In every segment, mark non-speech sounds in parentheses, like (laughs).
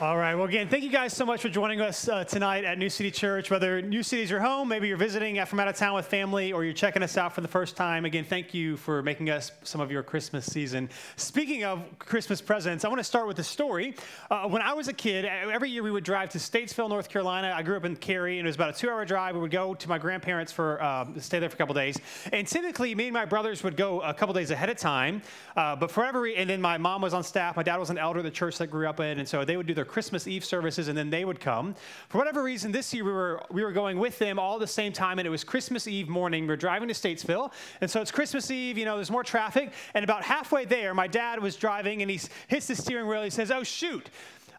All right. Well, again, thank you guys so much for joining us uh, tonight at New City Church. Whether New City is your home, maybe you're visiting from out of town with family, or you're checking us out for the first time, again, thank you for making us some of your Christmas season. Speaking of Christmas presents, I want to start with a story. Uh, when I was a kid, every year we would drive to Statesville, North Carolina. I grew up in Cary, and it was about a two-hour drive. We would go to my grandparents for uh, stay there for a couple days, and typically me and my brothers would go a couple days ahead of time. Uh, but for every, and then my mom was on staff. My dad was an elder at the church that grew up in, and so they would do their Christmas Eve services, and then they would come. For whatever reason, this year we were we were going with them all the same time, and it was Christmas Eve morning. We are driving to Statesville, and so it's Christmas Eve. You know, there's more traffic, and about halfway there, my dad was driving, and he hits the steering wheel. He says, "Oh shoot,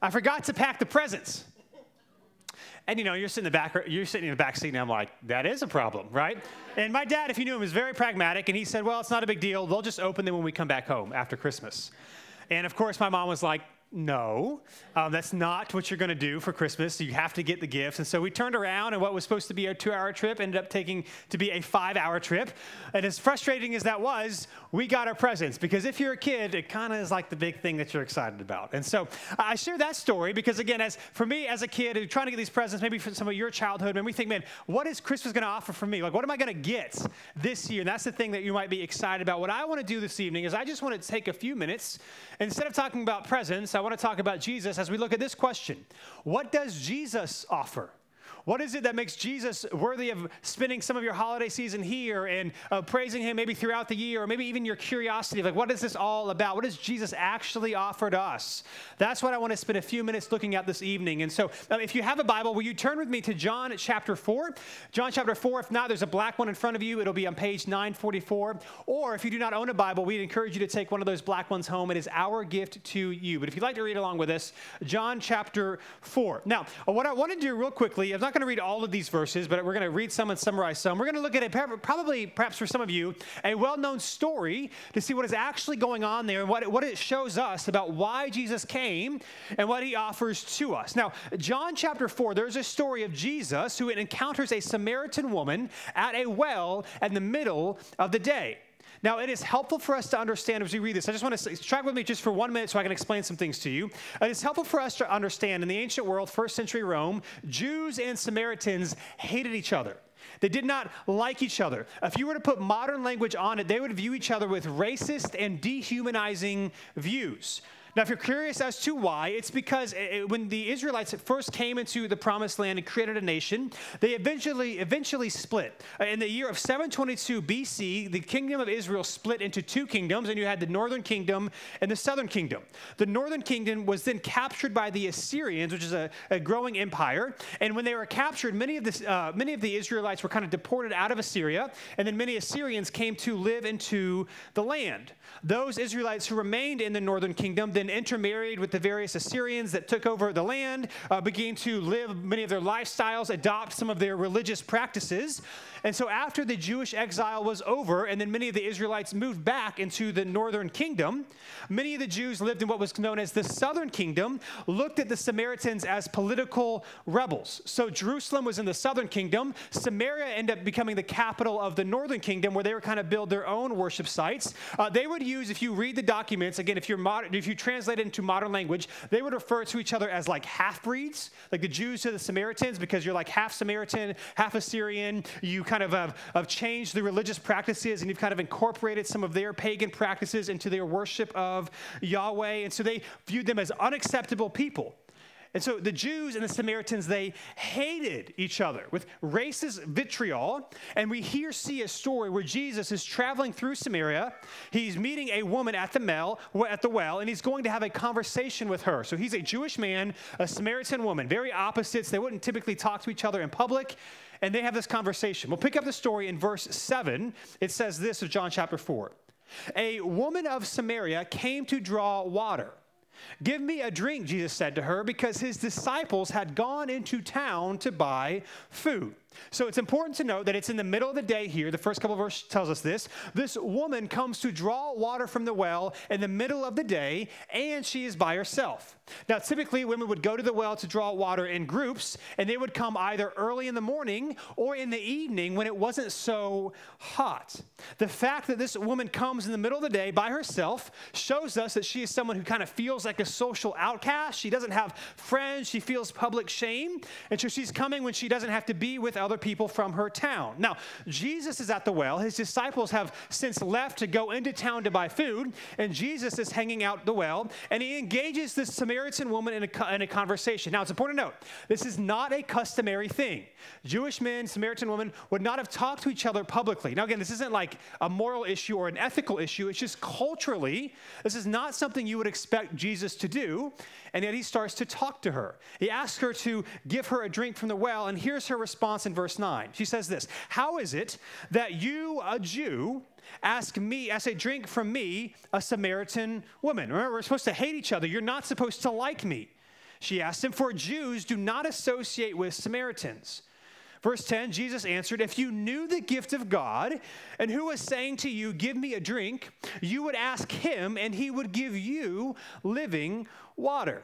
I forgot to pack the presents." And you know, you're sitting in the back, you're sitting in the back seat, and I'm like, that is a problem, right? And my dad, if you knew him, was very pragmatic, and he said, well, it's not a big deal. They'll just open them when we come back home after Christmas. And of course, my mom was like, no, um, that's not what you're going to do for Christmas. You have to get the gifts. And so we turned around, and what was supposed to be a two hour trip ended up taking to be a five hour trip. And as frustrating as that was, we got our presents because if you're a kid, it kind of is like the big thing that you're excited about. And so I share that story because, again, as for me as a kid, trying to get these presents, maybe for some of your childhood, and we think, man, what is Christmas going to offer for me? Like, what am I going to get this year? And that's the thing that you might be excited about. What I want to do this evening is I just want to take a few minutes, instead of talking about presents, want to talk about Jesus as we look at this question What does Jesus offer? What is it that makes Jesus worthy of spending some of your holiday season here and uh, praising Him maybe throughout the year, or maybe even your curiosity? Like, what is this all about? What does Jesus actually offer to us? That's what I want to spend a few minutes looking at this evening. And so, uh, if you have a Bible, will you turn with me to John chapter 4? John chapter 4. If not, there's a black one in front of you. It'll be on page 944. Or if you do not own a Bible, we'd encourage you to take one of those black ones home. It is our gift to you. But if you'd like to read along with us, John chapter 4. Now, what I want to do real quickly, I'm not going going to read all of these verses, but we're going to read some and summarize some. We're going to look at it, probably, perhaps for some of you, a well known story to see what is actually going on there and what, what it shows us about why Jesus came and what he offers to us. Now, John chapter 4, there's a story of Jesus who encounters a Samaritan woman at a well in the middle of the day. Now, it is helpful for us to understand as we read this. I just want to track with me just for one minute so I can explain some things to you. It is helpful for us to understand in the ancient world, first century Rome, Jews and Samaritans hated each other. They did not like each other. If you were to put modern language on it, they would view each other with racist and dehumanizing views. Now, if you're curious as to why, it's because it, when the Israelites first came into the promised land and created a nation, they eventually eventually split. Uh, in the year of 722 BC, the kingdom of Israel split into two kingdoms, and you had the northern kingdom and the southern kingdom. The northern kingdom was then captured by the Assyrians, which is a, a growing empire. And when they were captured, many of, the, uh, many of the Israelites were kind of deported out of Assyria, and then many Assyrians came to live into the land. Those Israelites who remained in the northern kingdom then intermarried with the various Assyrians that took over the land, uh, began to live many of their lifestyles, adopt some of their religious practices. And so, after the Jewish exile was over, and then many of the Israelites moved back into the northern kingdom, many of the Jews lived in what was known as the southern kingdom, looked at the Samaritans as political rebels. So, Jerusalem was in the southern kingdom. Samaria ended up becoming the capital of the northern kingdom, where they were kind of build their own worship sites. Uh, they would use, if you read the documents, again, if you're modern, if you translate it into modern language, they would refer to each other as like half breeds, like the Jews to the Samaritans, because you're like half Samaritan, half Assyrian. You kind of have, have changed the religious practices and you've kind of incorporated some of their pagan practices into their worship of Yahweh. And so they viewed them as unacceptable people. And so the Jews and the Samaritans, they hated each other with racist vitriol. And we here see a story where Jesus is traveling through Samaria. He's meeting a woman at the, well, at the well, and he's going to have a conversation with her. So he's a Jewish man, a Samaritan woman, very opposites. They wouldn't typically talk to each other in public and they have this conversation. We'll pick up the story in verse 7. It says this of John chapter 4 A woman of Samaria came to draw water. Give me a drink, Jesus said to her, because his disciples had gone into town to buy food. So it's important to note that it's in the middle of the day here. The first couple of verses tells us this. This woman comes to draw water from the well in the middle of the day, and she is by herself. Now, typically, women would go to the well to draw water in groups, and they would come either early in the morning or in the evening when it wasn't so hot. The fact that this woman comes in the middle of the day by herself shows us that she is someone who kind of feels like a social outcast. She doesn't have friends, she feels public shame, and so she's coming when she doesn't have to be with other people from her town. Now, Jesus is at the well. His disciples have since left to go into town to buy food, and Jesus is hanging out the well, and he engages this Samaritan woman in a, in a conversation. Now, it's important to note this is not a customary thing. Jewish men, Samaritan women would not have talked to each other publicly. Now, again, this isn't like a moral issue or an ethical issue, it's just culturally, this is not something you would expect Jesus to do. And yet he starts to talk to her. He asks her to give her a drink from the well, and here's her response in verse 9. She says this How is it that you, a Jew, ask me, ask a drink from me, a Samaritan woman? Remember, we're supposed to hate each other. You're not supposed to like me. She asked him, For Jews do not associate with Samaritans. Verse 10 Jesus answered, If you knew the gift of God and who was saying to you, Give me a drink, you would ask him, and he would give you living water.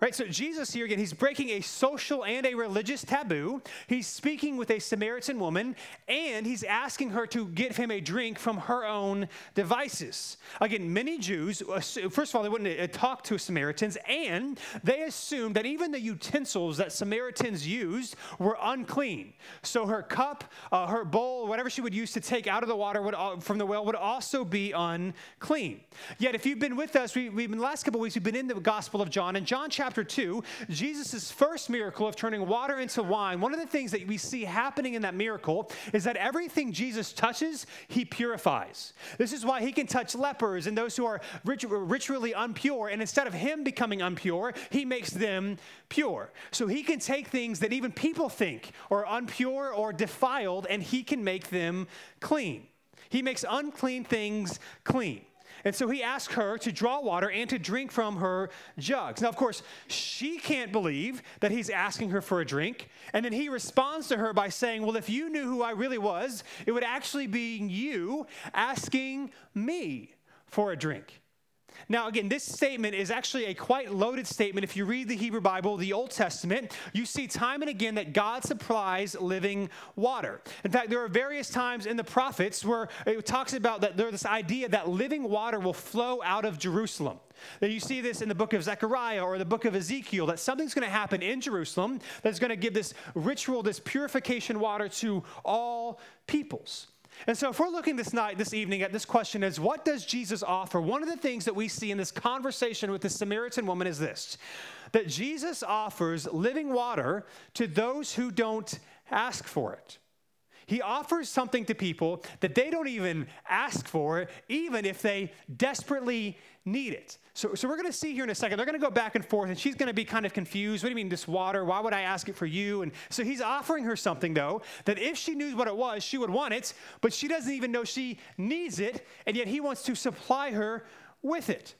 Right? So Jesus here again, he's breaking a social and a religious taboo. He's speaking with a Samaritan woman and he's asking her to give him a drink from her own devices. Again, many Jews, uh, first of all, they wouldn't uh, talk to Samaritans and they assumed that even the utensils that Samaritans used were unclean. So her cup, uh, her bowl, whatever she would use to take out of the water would, uh, from the well would also be unclean. Yet, if you've been with us, we, have been the last couple weeks, we've been in the Gospel of John, and John chapter chapter 2, Jesus' first miracle of turning water into wine, one of the things that we see happening in that miracle is that everything Jesus touches, he purifies. This is why he can touch lepers and those who are ritually impure, and instead of him becoming impure, he makes them pure. So he can take things that even people think are impure or defiled, and he can make them clean. He makes unclean things clean. And so he asks her to draw water and to drink from her jugs. Now, of course, she can't believe that he's asking her for a drink. And then he responds to her by saying, Well, if you knew who I really was, it would actually be you asking me for a drink. Now, again, this statement is actually a quite loaded statement. If you read the Hebrew Bible, the Old Testament, you see time and again that God supplies living water. In fact, there are various times in the prophets where it talks about that there's this idea that living water will flow out of Jerusalem. That you see this in the book of Zechariah or the book of Ezekiel, that something's going to happen in Jerusalem that's going to give this ritual, this purification water to all peoples. And so, if we're looking this night, this evening at this question is what does Jesus offer? One of the things that we see in this conversation with the Samaritan woman is this that Jesus offers living water to those who don't ask for it. He offers something to people that they don't even ask for, even if they desperately need it. So, so we're going to see here in a second. They're going to go back and forth, and she's going to be kind of confused. What do you mean, this water? Why would I ask it for you? And so he's offering her something, though, that if she knew what it was, she would want it, but she doesn't even know she needs it, and yet he wants to supply her with it.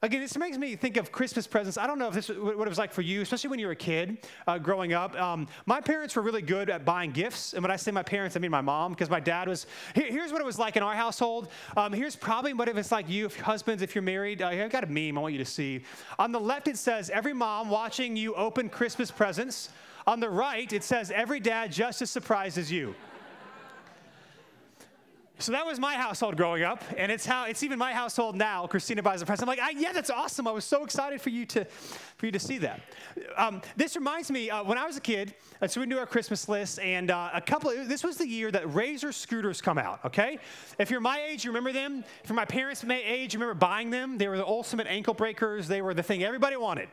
Again, this makes me think of Christmas presents. I don't know if this what it was like for you, especially when you were a kid uh, growing up. Um, my parents were really good at buying gifts, and when I say my parents, I mean my mom, because my dad was. Here, here's what it was like in our household. Um, here's probably what it's like you, if husbands, if you're married. Uh, I've got a meme I want you to see. On the left, it says every mom watching you open Christmas presents. On the right, it says every dad just as surprised as you. So that was my household growing up, and it's how it's even my household now. Christina buys a present. I'm like, yeah, that's awesome. I was so excited for you to, for you to see that. Um, this reminds me uh, when I was a kid. Uh, so we do our Christmas list, and uh, a couple. Of, this was the year that Razor scooters come out. Okay, if you're my age, you remember them. If you're my parents' age, you remember buying them. They were the ultimate ankle breakers. They were the thing everybody wanted.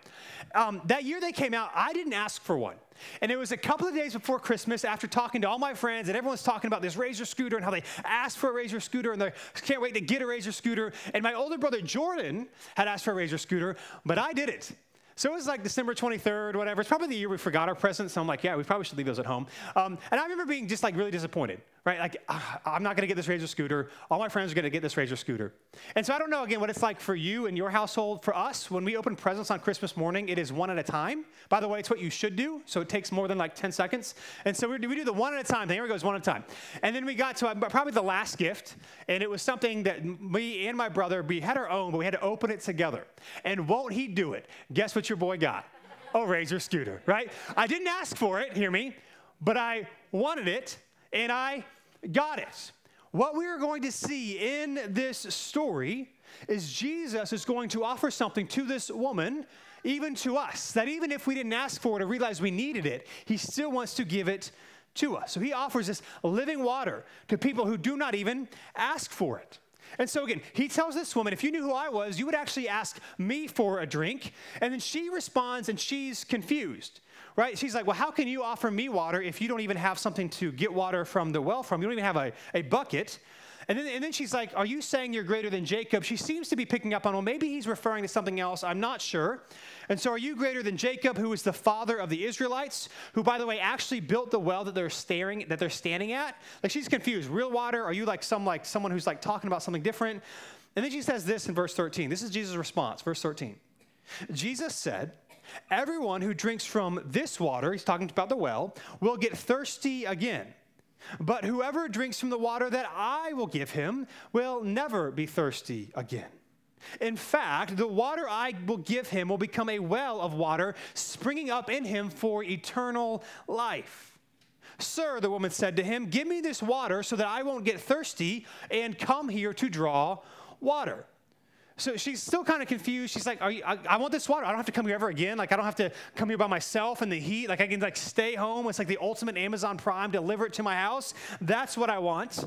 Um, that year they came out, I didn't ask for one. And it was a couple of days before Christmas after talking to all my friends, and everyone's talking about this Razor scooter and how they asked for a Razor scooter and they can't wait to get a Razor scooter. And my older brother Jordan had asked for a Razor scooter, but I didn't. So it was like December 23rd, whatever. It's probably the year we forgot our presents. So I'm like, yeah, we probably should leave those at home. Um, and I remember being just like really disappointed right? Like, ah, I'm not gonna get this Razor scooter. All my friends are gonna get this Razor scooter. And so I don't know, again, what it's like for you and your household. For us, when we open presents on Christmas morning, it is one at a time. By the way, it's what you should do, so it takes more than like 10 seconds. And so we do, we do the one at a time thing. Here it goes, one at a time. And then we got to uh, probably the last gift, and it was something that me and my brother, we had our own, but we had to open it together. And won't he do it? Guess what your boy got? A Razor scooter, right? I didn't ask for it, hear me, but I wanted it, and I it. What we are going to see in this story is Jesus is going to offer something to this woman, even to us, that even if we didn't ask for it or realize we needed it, he still wants to give it to us. So he offers this living water to people who do not even ask for it. And so again, he tells this woman, if you knew who I was, you would actually ask me for a drink. And then she responds and she's confused right? She's like, Well, how can you offer me water if you don't even have something to get water from the well from? You don't even have a, a bucket. And then, and then she's like, Are you saying you're greater than Jacob? She seems to be picking up on, well, maybe he's referring to something else. I'm not sure. And so, are you greater than Jacob, who is the father of the Israelites, who, by the way, actually built the well that they're staring, that they're standing at? Like, she's confused. Real water? Are you like some like someone who's like talking about something different? And then she says this in verse 13. This is Jesus' response, verse 13. Jesus said, Everyone who drinks from this water, he's talking about the well, will get thirsty again. But whoever drinks from the water that I will give him will never be thirsty again. In fact, the water I will give him will become a well of water springing up in him for eternal life. Sir, the woman said to him, Give me this water so that I won't get thirsty and come here to draw water. So she's still kind of confused. She's like, you, I, I, want this water. I don't have to come here ever again. Like, I don't have to come here by myself in the heat. Like, I can like stay home. It's like the ultimate Amazon Prime, deliver it to my house. That's what I want.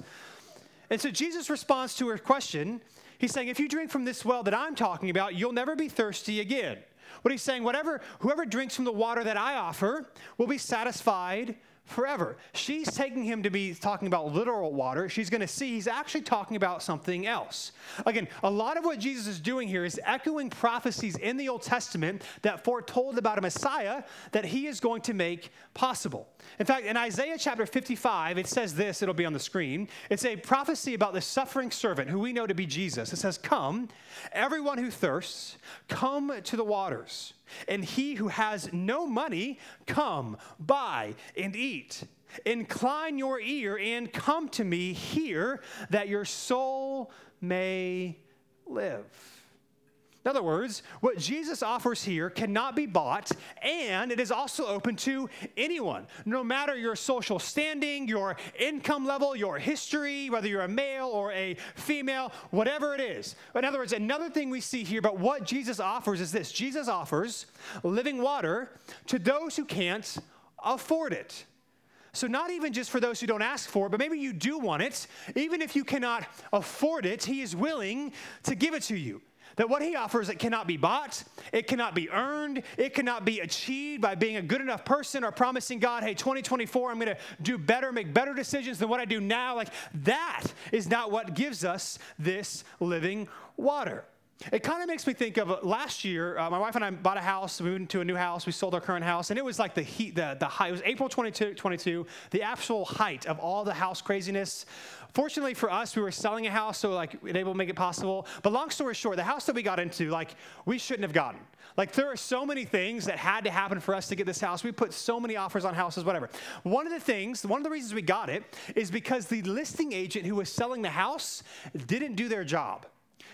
And so Jesus responds to her question. He's saying, if you drink from this well that I'm talking about, you'll never be thirsty again. What he's saying, whatever, whoever drinks from the water that I offer will be satisfied forever. She's taking him to be talking about literal water. She's going to see he's actually talking about something else. Again, a lot of what Jesus is doing here is echoing prophecies in the Old Testament that foretold about a Messiah that he is going to make possible. In fact, in Isaiah chapter 55, it says this, it'll be on the screen. It's a prophecy about the suffering servant who we know to be Jesus. It says, Come, everyone who thirsts, come to the waters. And he who has no money, come, buy, and eat. Incline your ear and come to me hear that your soul may live. In other words, what Jesus offers here cannot be bought, and it is also open to anyone, no matter your social standing, your income level, your history, whether you're a male or a female, whatever it is. In other words, another thing we see here about what Jesus offers is this Jesus offers living water to those who can't afford it. So, not even just for those who don't ask for it, but maybe you do want it. Even if you cannot afford it, He is willing to give it to you. That what he offers, it cannot be bought, it cannot be earned, it cannot be achieved by being a good enough person or promising God, hey, 2024, I'm gonna do better, make better decisions than what I do now. Like that is not what gives us this living water. It kind of makes me think of uh, last year. Uh, my wife and I bought a house. We moved into a new house. We sold our current house, and it was like the heat, the the high. It was April 22, 22, the actual height of all the house craziness. Fortunately for us, we were selling a house, so like it able to make it possible. But long story short, the house that we got into, like we shouldn't have gotten. Like there are so many things that had to happen for us to get this house. We put so many offers on houses, whatever. One of the things, one of the reasons we got it is because the listing agent who was selling the house didn't do their job.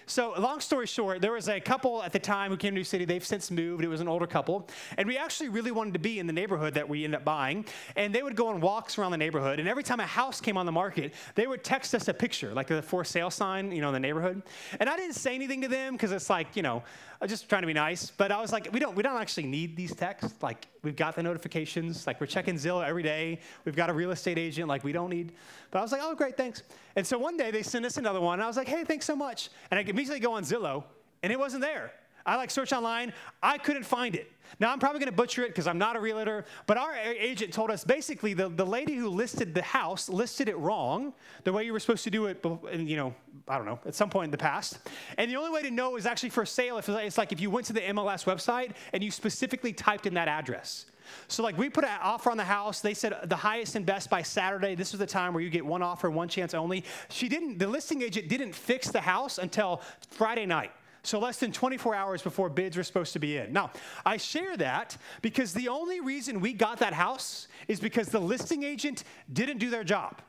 So, long story short, there was a couple at the time who came to New City. They've since moved. It was an older couple. And we actually really wanted to be in the neighborhood that we ended up buying. And they would go on walks around the neighborhood. And every time a house came on the market, they would text us a picture, like the for sale sign, you know, in the neighborhood. And I didn't say anything to them because it's like, you know, I'm just trying to be nice. But I was like, we don't, we don't actually need these texts. Like, we've got the notifications. Like, we're checking Zillow every day. We've got a real estate agent. Like, we don't need. But I was like, oh, great, thanks. And so one day they sent us another one. And I was like, hey, thanks so much. And I immediately go on Zillow, and it wasn't there. I like search online. I couldn't find it. Now, I'm probably going to butcher it because I'm not a realtor, but our agent told us basically the, the lady who listed the house listed it wrong, the way you were supposed to do it, you know, I don't know, at some point in the past. And the only way to know was actually for sale if it's like if you went to the MLS website and you specifically typed in that address. So, like, we put an offer on the house. They said the highest and best by Saturday. This was the time where you get one offer, one chance only. She didn't, the listing agent didn't fix the house until Friday night. So, less than 24 hours before bids were supposed to be in. Now, I share that because the only reason we got that house is because the listing agent didn't do their job.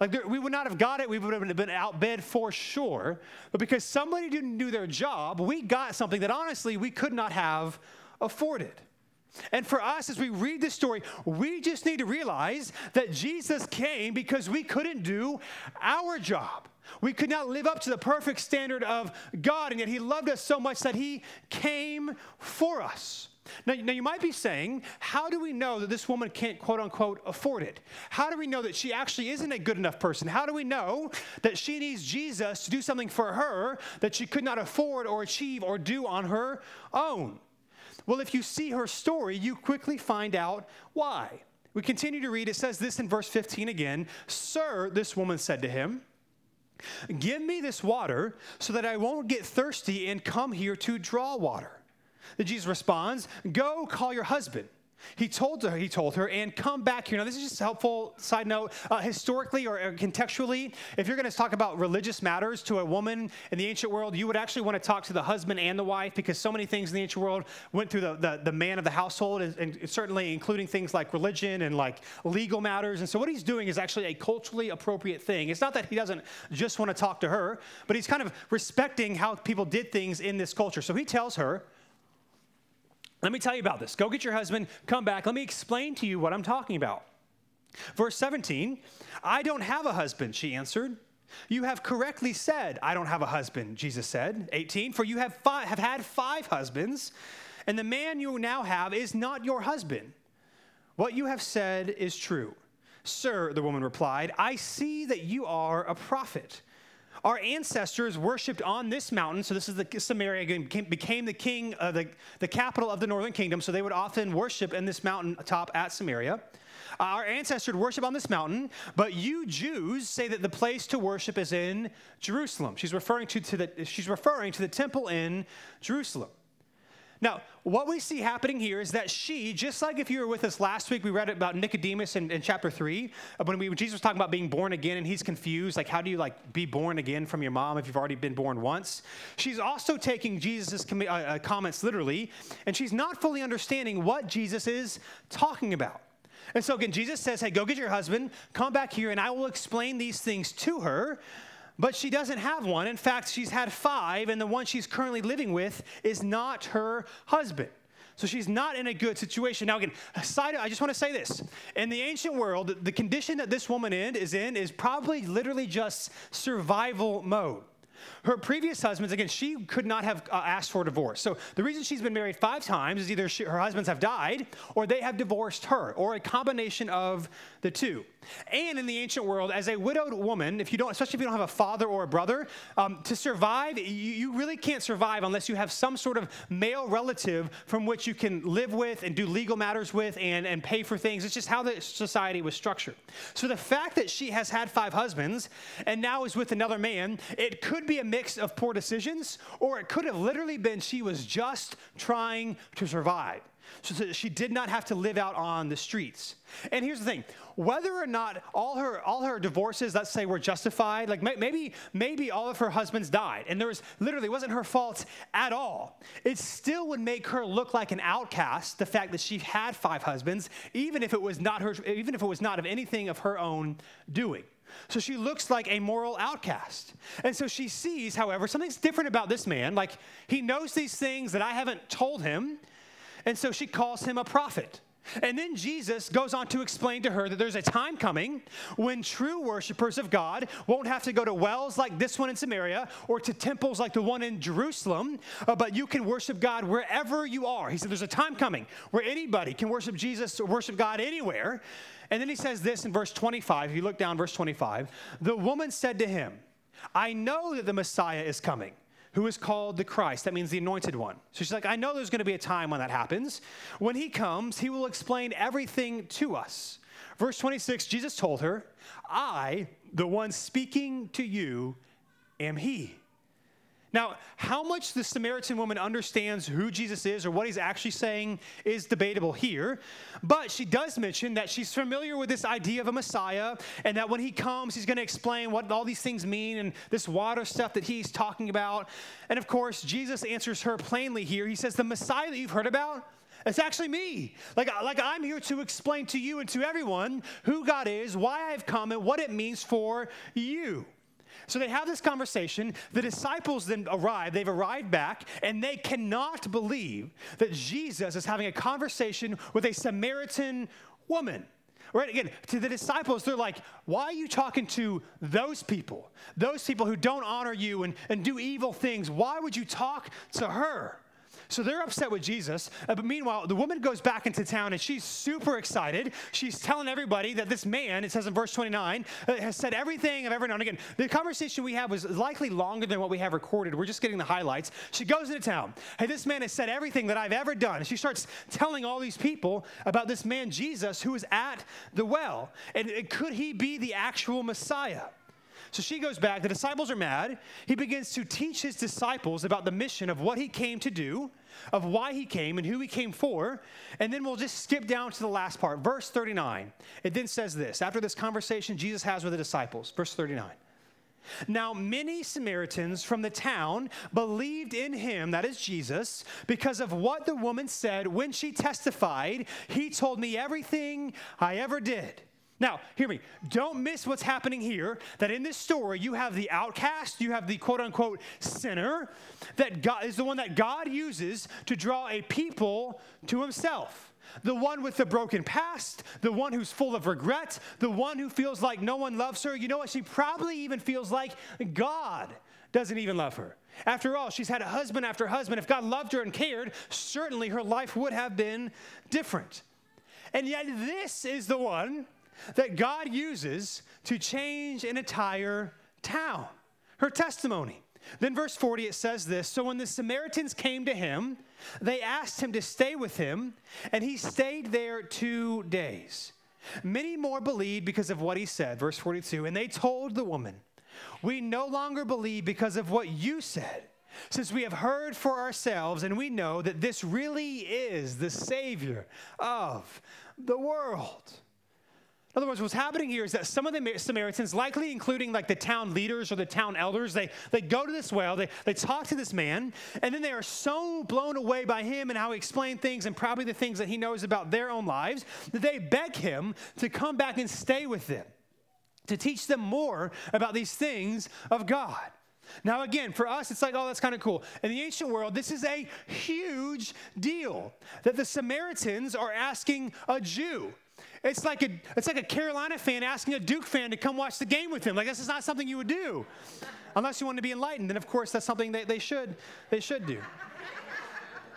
Like, we would not have got it, we would have been outbid for sure. But because somebody didn't do their job, we got something that honestly we could not have afforded. And for us, as we read this story, we just need to realize that Jesus came because we couldn't do our job. We could not live up to the perfect standard of God, and yet He loved us so much that He came for us. Now, now, you might be saying, how do we know that this woman can't quote unquote afford it? How do we know that she actually isn't a good enough person? How do we know that she needs Jesus to do something for her that she could not afford or achieve or do on her own? Well, if you see her story, you quickly find out why. We continue to read. It says this in verse 15 again Sir, this woman said to him, Give me this water so that I won't get thirsty and come here to draw water. Then Jesus responds, Go call your husband. He told her, he told her, and come back here. Now, this is just a helpful side note. Uh, historically or, contextually, if you're going to talk about religious matters to a woman in the ancient world, you would actually want to talk to the husband and the wife because so many things in the ancient world went through the, the, the man of the household, and, and, certainly including things like religion and like legal matters. And so, what he's doing is actually a culturally appropriate thing. It's not that he doesn't just want to talk to her, but he's kind of respecting how people did things in this culture. So, he tells her, let me tell you about this. Go get your husband, come back. Let me explain to you what I'm talking about. Verse 17, I don't have a husband, she answered. You have correctly said, I don't have a husband, Jesus said. 18, for you have, five, have had five husbands, and the man you now have is not your husband. What you have said is true. Sir, the woman replied, I see that you are a prophet. Our ancestors worshipped on this mountain. So this is the Samaria became, the king, uh, the, the capital of the northern kingdom. So they would often worship in this mountain top at Samaria. Uh, our ancestors worship on this mountain, but you Jews say that the place to worship is in Jerusalem. She's referring to, to the, she's referring to the temple in Jerusalem. Now, what we see happening here is that she, just like if you were with us last week, we read about Nicodemus in, in chapter 3, uh, when, we, when Jesus was talking about being born again and he's confused, like how do you like be born again from your mom if you've already been born once? She's also taking Jesus' com- uh, uh, comments literally, and she's not fully understanding what Jesus is talking about. And so again, Jesus says, hey, go get your husband, come back here, and I will explain these things to her but she doesn't have one. In fact, she's had five, and the one she's currently living with is not her husband. So she's not in a good situation. Now, again, side, I just want to say this. In the ancient world, the condition that this woman is in is probably literally just survival mode. Her previous husbands, again, she could not have uh, asked for a divorce. So the reason she's been married five times is either she, her husbands have died or they have divorced her, or a combination of the two. And in the ancient world, as a widowed woman, if you don't, especially if you don't have a father or a brother, um, to survive, you, you really can't survive unless you have some sort of male relative from which you can live with and do legal matters with and, and pay for things. It's just how the society was structured. So the fact that she has had five husbands and now is with another man, it could be a mix of poor decisions, or it could have literally been she was just trying to survive so she did not have to live out on the streets. And here's the thing whether or not all her all her divorces let's say were justified like maybe maybe all of her husbands died and there was literally wasn't her fault at all it still would make her look like an outcast the fact that she had five husbands even if it was not her even if it was not of anything of her own doing so she looks like a moral outcast. And so she sees, however, something's different about this man. Like he knows these things that I haven't told him. And so she calls him a prophet. And then Jesus goes on to explain to her that there's a time coming when true worshipers of God won't have to go to wells like this one in Samaria or to temples like the one in Jerusalem, uh, but you can worship God wherever you are. He said there's a time coming where anybody can worship Jesus or worship God anywhere. And then he says this in verse 25. If you look down, verse 25, the woman said to him, I know that the Messiah is coming who is called the Christ. That means the anointed one. So she's like, I know there's going to be a time when that happens. When he comes, he will explain everything to us. Verse 26, Jesus told her, I, the one speaking to you, am he. Now, how much the Samaritan woman understands who Jesus is or what he's actually saying is debatable here. But she does mention that she's familiar with this idea of a Messiah and that when he comes, he's going to explain what all these things mean and this water stuff that he's talking about. And of course, Jesus answers her plainly here. He says, The Messiah that you've heard about, it's actually me. Like, like I'm here to explain to you and to everyone who God is, why I've come, and what it means for you. So they have this conversation. The disciples then arrive. They've arrived back, and they cannot believe that Jesus is having a conversation with a Samaritan woman. Right? Again, to the disciples, they're like, why are you talking to those people? Those people who don't honor you and, and do evil things. Why would you talk to her? So they're upset with Jesus. Uh, but meanwhile, the woman goes back into town and she's super excited. She's telling everybody that this man, it says in verse 29, uh, has said everything I've ever known. Again, the conversation we have was likely longer than what we have recorded. We're just getting the highlights. She goes into town. Hey, this man has said everything that I've ever done. And she starts telling all these people about this man, Jesus, who is at the well. And, and could he be the actual Messiah? So she goes back. The disciples are mad. He begins to teach his disciples about the mission of what he came to do, of why he came, and who he came for. And then we'll just skip down to the last part, verse 39. It then says this after this conversation Jesus has with the disciples, verse 39. Now, many Samaritans from the town believed in him, that is Jesus, because of what the woman said when she testified, He told me everything I ever did. Now, hear me. Don't miss what's happening here. That in this story, you have the outcast, you have the quote unquote sinner, that God is the one that God uses to draw a people to himself. The one with the broken past, the one who's full of regret, the one who feels like no one loves her. You know what? She probably even feels like God doesn't even love her. After all, she's had a husband after husband. If God loved her and cared, certainly her life would have been different. And yet, this is the one that God uses to change an entire town. Her testimony. Then, verse 40, it says this So when the Samaritans came to him, they asked him to stay with him, and he stayed there two days. Many more believed because of what he said. Verse 42 And they told the woman, We no longer believe because of what you said, since we have heard for ourselves, and we know that this really is the Savior of the world. In other words, what's happening here is that some of the Samaritans, likely including like the town leaders or the town elders, they, they go to this well, they, they talk to this man, and then they are so blown away by him and how he explained things and probably the things that he knows about their own lives that they beg him to come back and stay with them, to teach them more about these things of God. Now, again, for us, it's like, oh, that's kind of cool. In the ancient world, this is a huge deal that the Samaritans are asking a Jew it's like a it's like a Carolina fan asking a Duke fan to come watch the game with him. Like this is not something you would do, unless you want to be enlightened. And of course, that's something that they should they should do.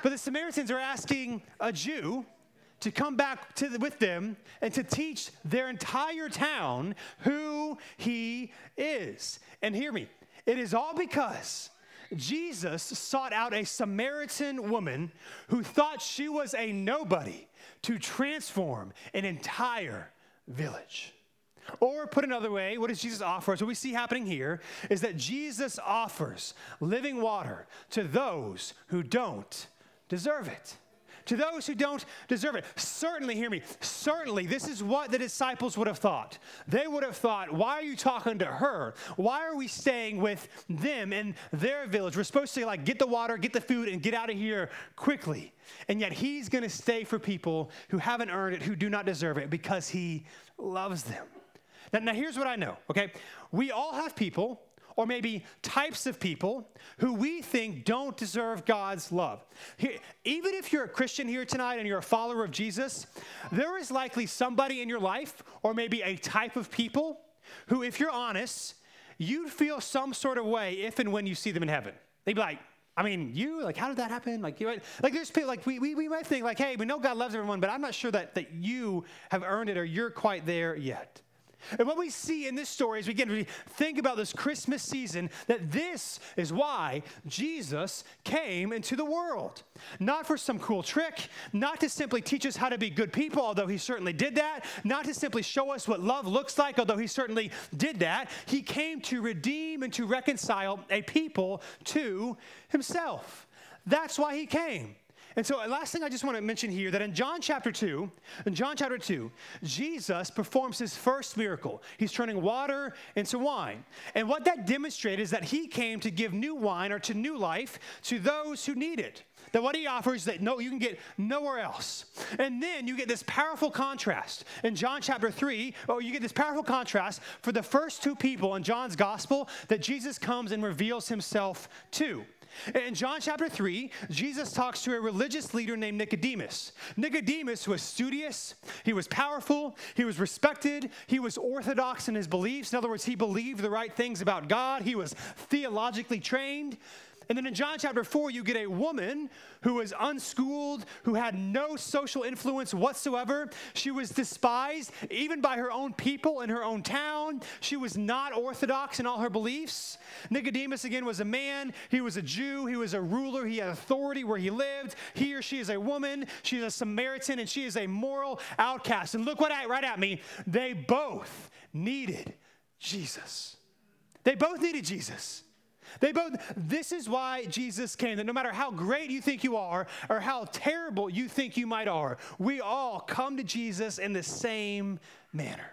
But the Samaritans are asking a Jew to come back to the, with them and to teach their entire town who he is. And hear me, it is all because Jesus sought out a Samaritan woman who thought she was a nobody to transform an entire village. Or put another way, what does Jesus offer us? What we see happening here is that Jesus offers living water to those who don't deserve it to those who don't deserve it. Certainly, hear me, certainly, this is what the disciples would have thought. They would have thought, why are you talking to her? Why are we staying with them in their village? We're supposed to like get the water, get the food, and get out of here quickly. And yet he's to stay for people who haven't earned it, who do not deserve it, because he loves them. Now, now here's what I know, okay? We all have people or maybe types of people who we think don't deserve God's love. Even if you're a Christian here tonight and you're a follower of Jesus, there is likely somebody in your life, or maybe a type of people, who, if you're honest, you'd feel some sort of way if and when you see them in heaven. They'd be like, I mean, you like how did that happen? Like, you, like there's people like we, we we might think like, hey, we know God loves everyone, but I'm not sure that that you have earned it or you're quite there yet. And what we see in this story as we again to think about this Christmas season, that this is why Jesus came into the world. Not for some cool trick, not to simply teach us how to be good people, although he certainly did that, not to simply show us what love looks like, although he certainly did that. He came to redeem and to reconcile a people to himself. That's why he came. And so, last thing I just want to mention here that in John chapter 2, in John chapter 2, Jesus performs his first miracle. He's turning water into wine. And what that demonstrated is that he came to give new wine or to new life to those who need it. That what he offers that no you can get nowhere else. And then you get this powerful contrast. In John chapter 3, oh, you get this powerful contrast for the first two people in John's gospel that Jesus comes and reveals himself to. In John chapter 3, Jesus talks to a religious leader named Nicodemus. Nicodemus was studious, he was powerful, he was respected, he was orthodox in his beliefs. In other words, he believed the right things about God, he was theologically trained. And then in John chapter 4, you get a woman who was unschooled, who had no social influence whatsoever. She was despised even by her own people in her own town. She was not orthodox in all her beliefs. Nicodemus, again, was a man. He was a Jew. He was a ruler. He had authority where he lived. He or she is a woman. She's a Samaritan, and she is a moral outcast. And look what I, right at me. They both needed Jesus. They both needed Jesus. They both, this is why Jesus came, that no matter how great you think you are or how terrible you think you might are, we all come to Jesus in the same manner.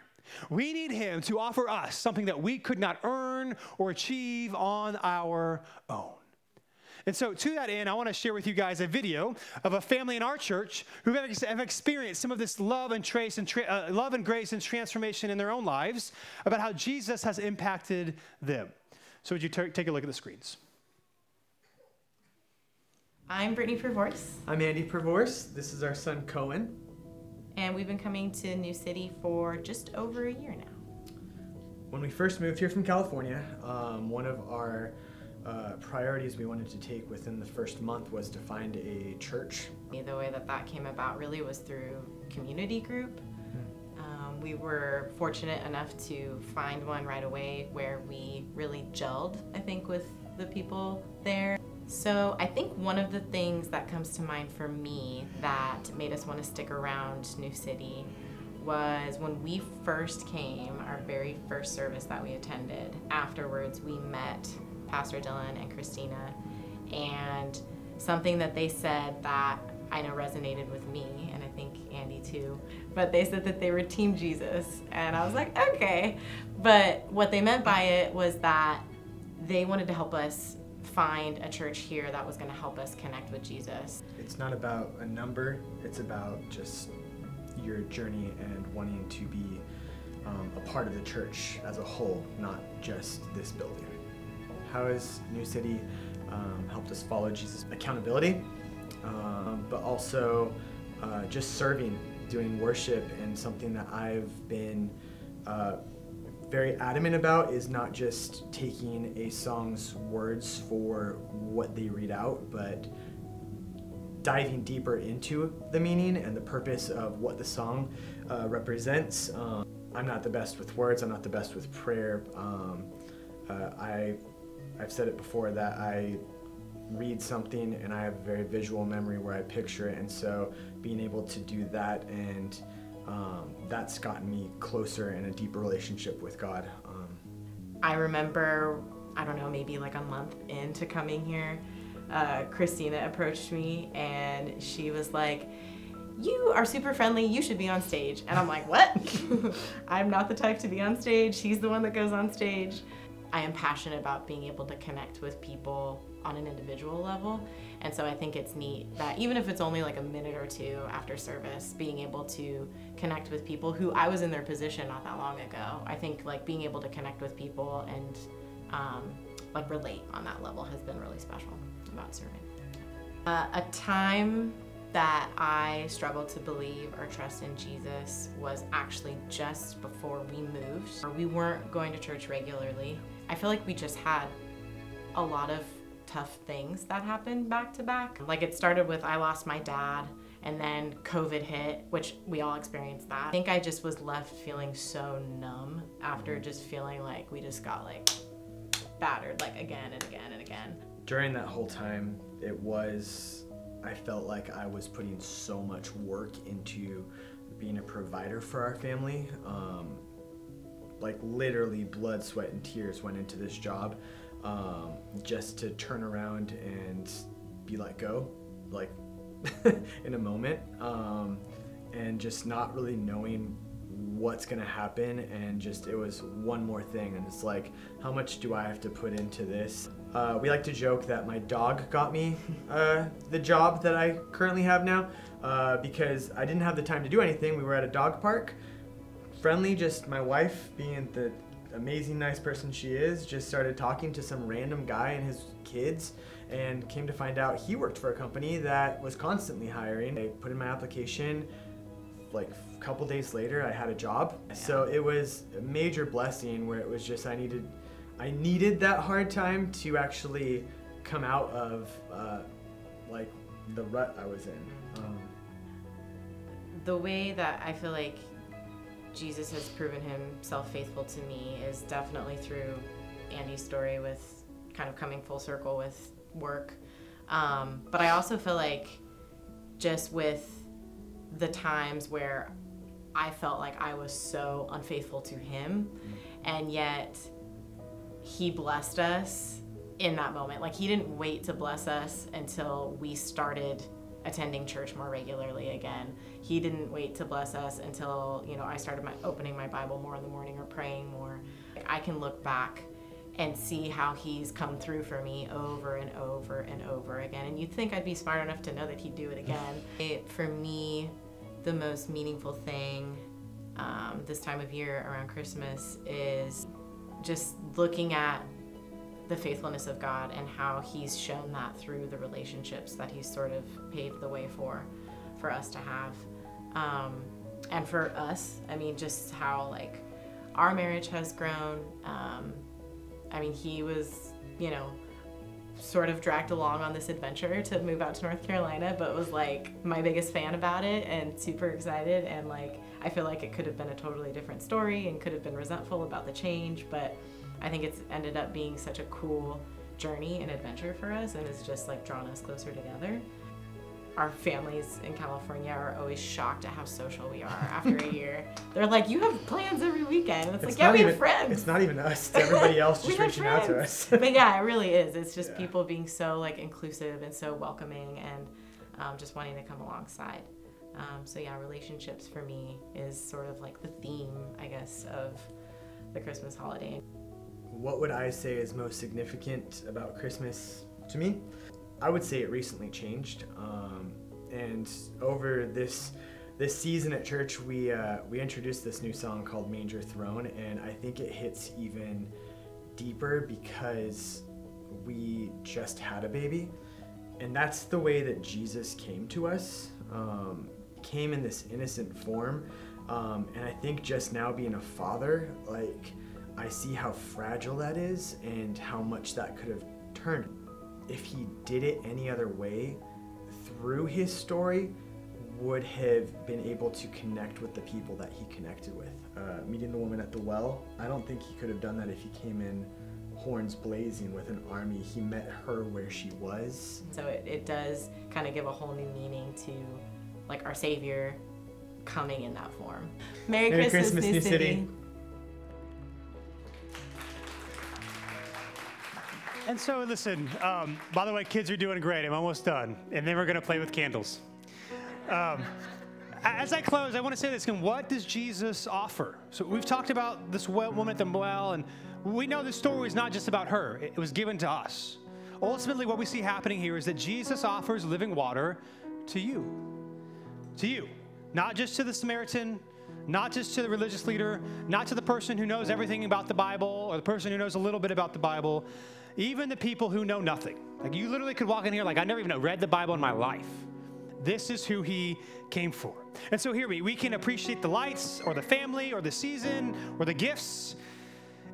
We need him to offer us something that we could not earn or achieve on our own. And so, to that end, I want to share with you guys a video of a family in our church who have experienced some of this love and trace and tra- uh, love and grace and transformation in their own lives about how Jesus has impacted them. So would you t- take a look at the screens? I'm Brittany Pervorse. I'm Andy Pervorse. This is our son Cohen. And we've been coming to New City for just over a year now. When we first moved here from California, um, one of our uh, priorities we wanted to take within the first month was to find a church. The way that that came about really was through community group we were fortunate enough to find one right away where we really gelled, I think, with the people there. So I think one of the things that comes to mind for me that made us want to stick around New City was when we first came, our very first service that we attended. Afterwards, we met Pastor Dylan and Christina, and something that they said that I know resonated with me, and I think Andy too. But they said that they were Team Jesus, and I was like, okay. But what they meant by it was that they wanted to help us find a church here that was going to help us connect with Jesus. It's not about a number, it's about just your journey and wanting to be um, a part of the church as a whole, not just this building. How has New City um, helped us follow Jesus' accountability? um, but also uh, just serving, doing worship, and something that I've been uh, very adamant about is not just taking a song's words for what they read out, but diving deeper into the meaning and the purpose of what the song uh, represents. Um, I'm not the best with words. I'm not the best with prayer. Um, uh, I, I've said it before that I read something and I have a very visual memory where I picture it. And so being able to do that and um, that's gotten me closer in a deeper relationship with God. Um, I remember, I don't know, maybe like a month into coming here, uh, Christina approached me and she was like, you are super friendly. You should be on stage. And I'm like, what? (laughs) I'm not the type to be on stage. He's the one that goes on stage. I am passionate about being able to connect with people on an individual level. And so I think it's neat that even if it's only like a minute or two after service, being able to connect with people who I was in their position not that long ago. I think like being able to connect with people and um, like relate on that level has been really special about serving. Uh, a time that I struggled to believe or trust in Jesus was actually just before we moved. We weren't going to church regularly. I feel like we just had a lot of tough things that happened back to back. Like it started with I lost my dad And then COVID hit, which we all experienced that. I think I just was left feeling so numb after just feeling like we just got like battered like again and again and again. During that whole time, it was, I felt like I was putting so much work into being a provider for our family. Um, like literally blood, sweat, and tears went into this job um, just to turn around and be let go, like (laughs) in a moment, um, and just not really knowing what's gonna happen and just it was one more thing and it's like how much do i have to put into this? Uh, we like to joke that my dog got me uh, the job that i currently have now uh, because i didn't have the time to do anything. We were at a dog park. Friendly just my wife being the amazing nice person she is just started talking to some random guy and his kids and came to find out he worked for a company that was constantly hiring. I put in my application like a couple days later i had a job. So it was a major blessing where it was just i needed i needed that hard time to actually come out of uh, like the rut i was in. Um, the way that I feel like Jesus has proven himself faithful to me is definitely through Andy's story with kind of coming full circle with work. Um, but I also feel like just with the times where I felt like I was so unfaithful to him, and yet he blessed us in that moment. Like he didn't wait to bless us until we started attending church more regularly again. He didn't wait to bless us until, you know, I started my opening my Bible more in the morning or praying more. I can look back and see how he's come through for me over and over and over again. And you'd think I'd be smart enough to know that he'd do it again. (laughs) It, for me, the most meaningful thing um, this time of year around Christmas is just looking at the faithfulness of God and how He's shown that through the relationships that He's sort of paved the way for, for us to have, um, and for us. I mean, just how like our marriage has grown. Um, I mean, he was, you know, sort of dragged along on this adventure to move out to North Carolina, but was like my biggest fan about it and super excited. And like, I feel like it could have been a totally different story and could have been resentful about the change, but I think it's ended up being such a cool journey and adventure for us and it's just like drawn us closer together. Our families in California are always shocked at how social we are after a year. (laughs) They're like, You have plans every weekend. It's, like, Yeah, we even, have friends. It's not even us. It's (laughs) everybody else just reaching out to us. but yeah, it really is. It's just Yeah. people being so like inclusive and so welcoming and um, just wanting to come alongside. Um, so yeah, relationships for me is sort of like the theme, I guess, of the Christmas holiday. What would I say is most significant about Christmas to me? I would say it recently changed. Um, and over this this season at church, we uh, we introduced this new song called Manger Throne, and I think it hits even deeper because we just had a baby, and that's the way that Jesus came to us. Um, came in this innocent form, um, and I think just now being a father, like I see how fragile that is and how much that could have turned. If he did it any other way, through his story, would have been able to connect with the people that he connected with. Uh, meeting the woman at the well, I don't think he could have done that if he came in horns blazing with an army. He met her where she was. So it, it does kind of give a whole new meaning to like our Savior coming in that form. Merry, Merry Christmas, Christmas, New New City. City. And so, listen, um, by the way, kids are doing great. I'm almost done. And then we're going to play with candles. Um, as I close, I want to say this again. What does Jesus offer? So, we've talked about this woman at the well, and we know this story is not just about her, it was given to us. Ultimately, what we see happening here is that Jesus offers living water to you. To you. Not just to the Samaritan, not just to the religious leader, not to the person who knows everything about the Bible or the person who knows a little bit about the Bible, even the people who know nothing. Like you literally could walk in here like I never even read the Bible in my life. This is who he came for. And so here we we can appreciate the lights or the family or the season or the gifts.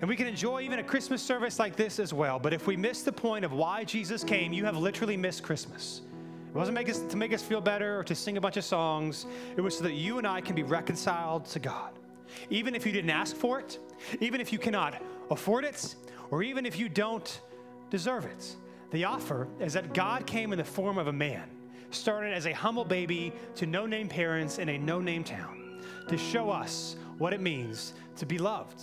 And we can enjoy even a Christmas service like this as well. But if we miss the point of why Jesus came, you have literally missed Christmas. It wasn't make us, to make us feel better or to sing a bunch of songs. It was so that you and I can be reconciled to God. Even if you didn't ask for it, even if you cannot afford it, or even if you don't deserve it. The offer is that God came in the form of a man, started as a humble baby to no name parents in a no name town, to show us what it means to be loved.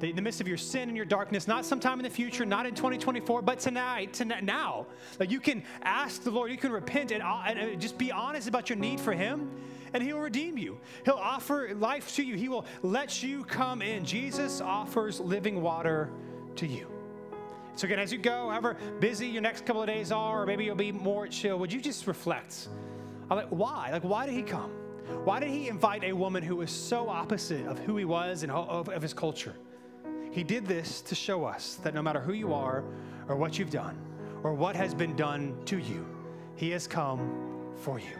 In the midst of your sin and your darkness, not sometime in the future, not in 2024, but tonight, tonight now, that you can ask the Lord, you can repent and, uh, and just be honest about your need for Him, and He will redeem you. He'll offer life to you, He will let you come in. Jesus offers living water to you. So, again, as you go, however busy your next couple of days are, or maybe you'll be more chill, would you just reflect? I'm like, why? Like, why did He come? Why did He invite a woman who was so opposite of who He was and of, His culture? He did this to show us that no matter who you are, or what you've done, or what has been done to you, He has come for you.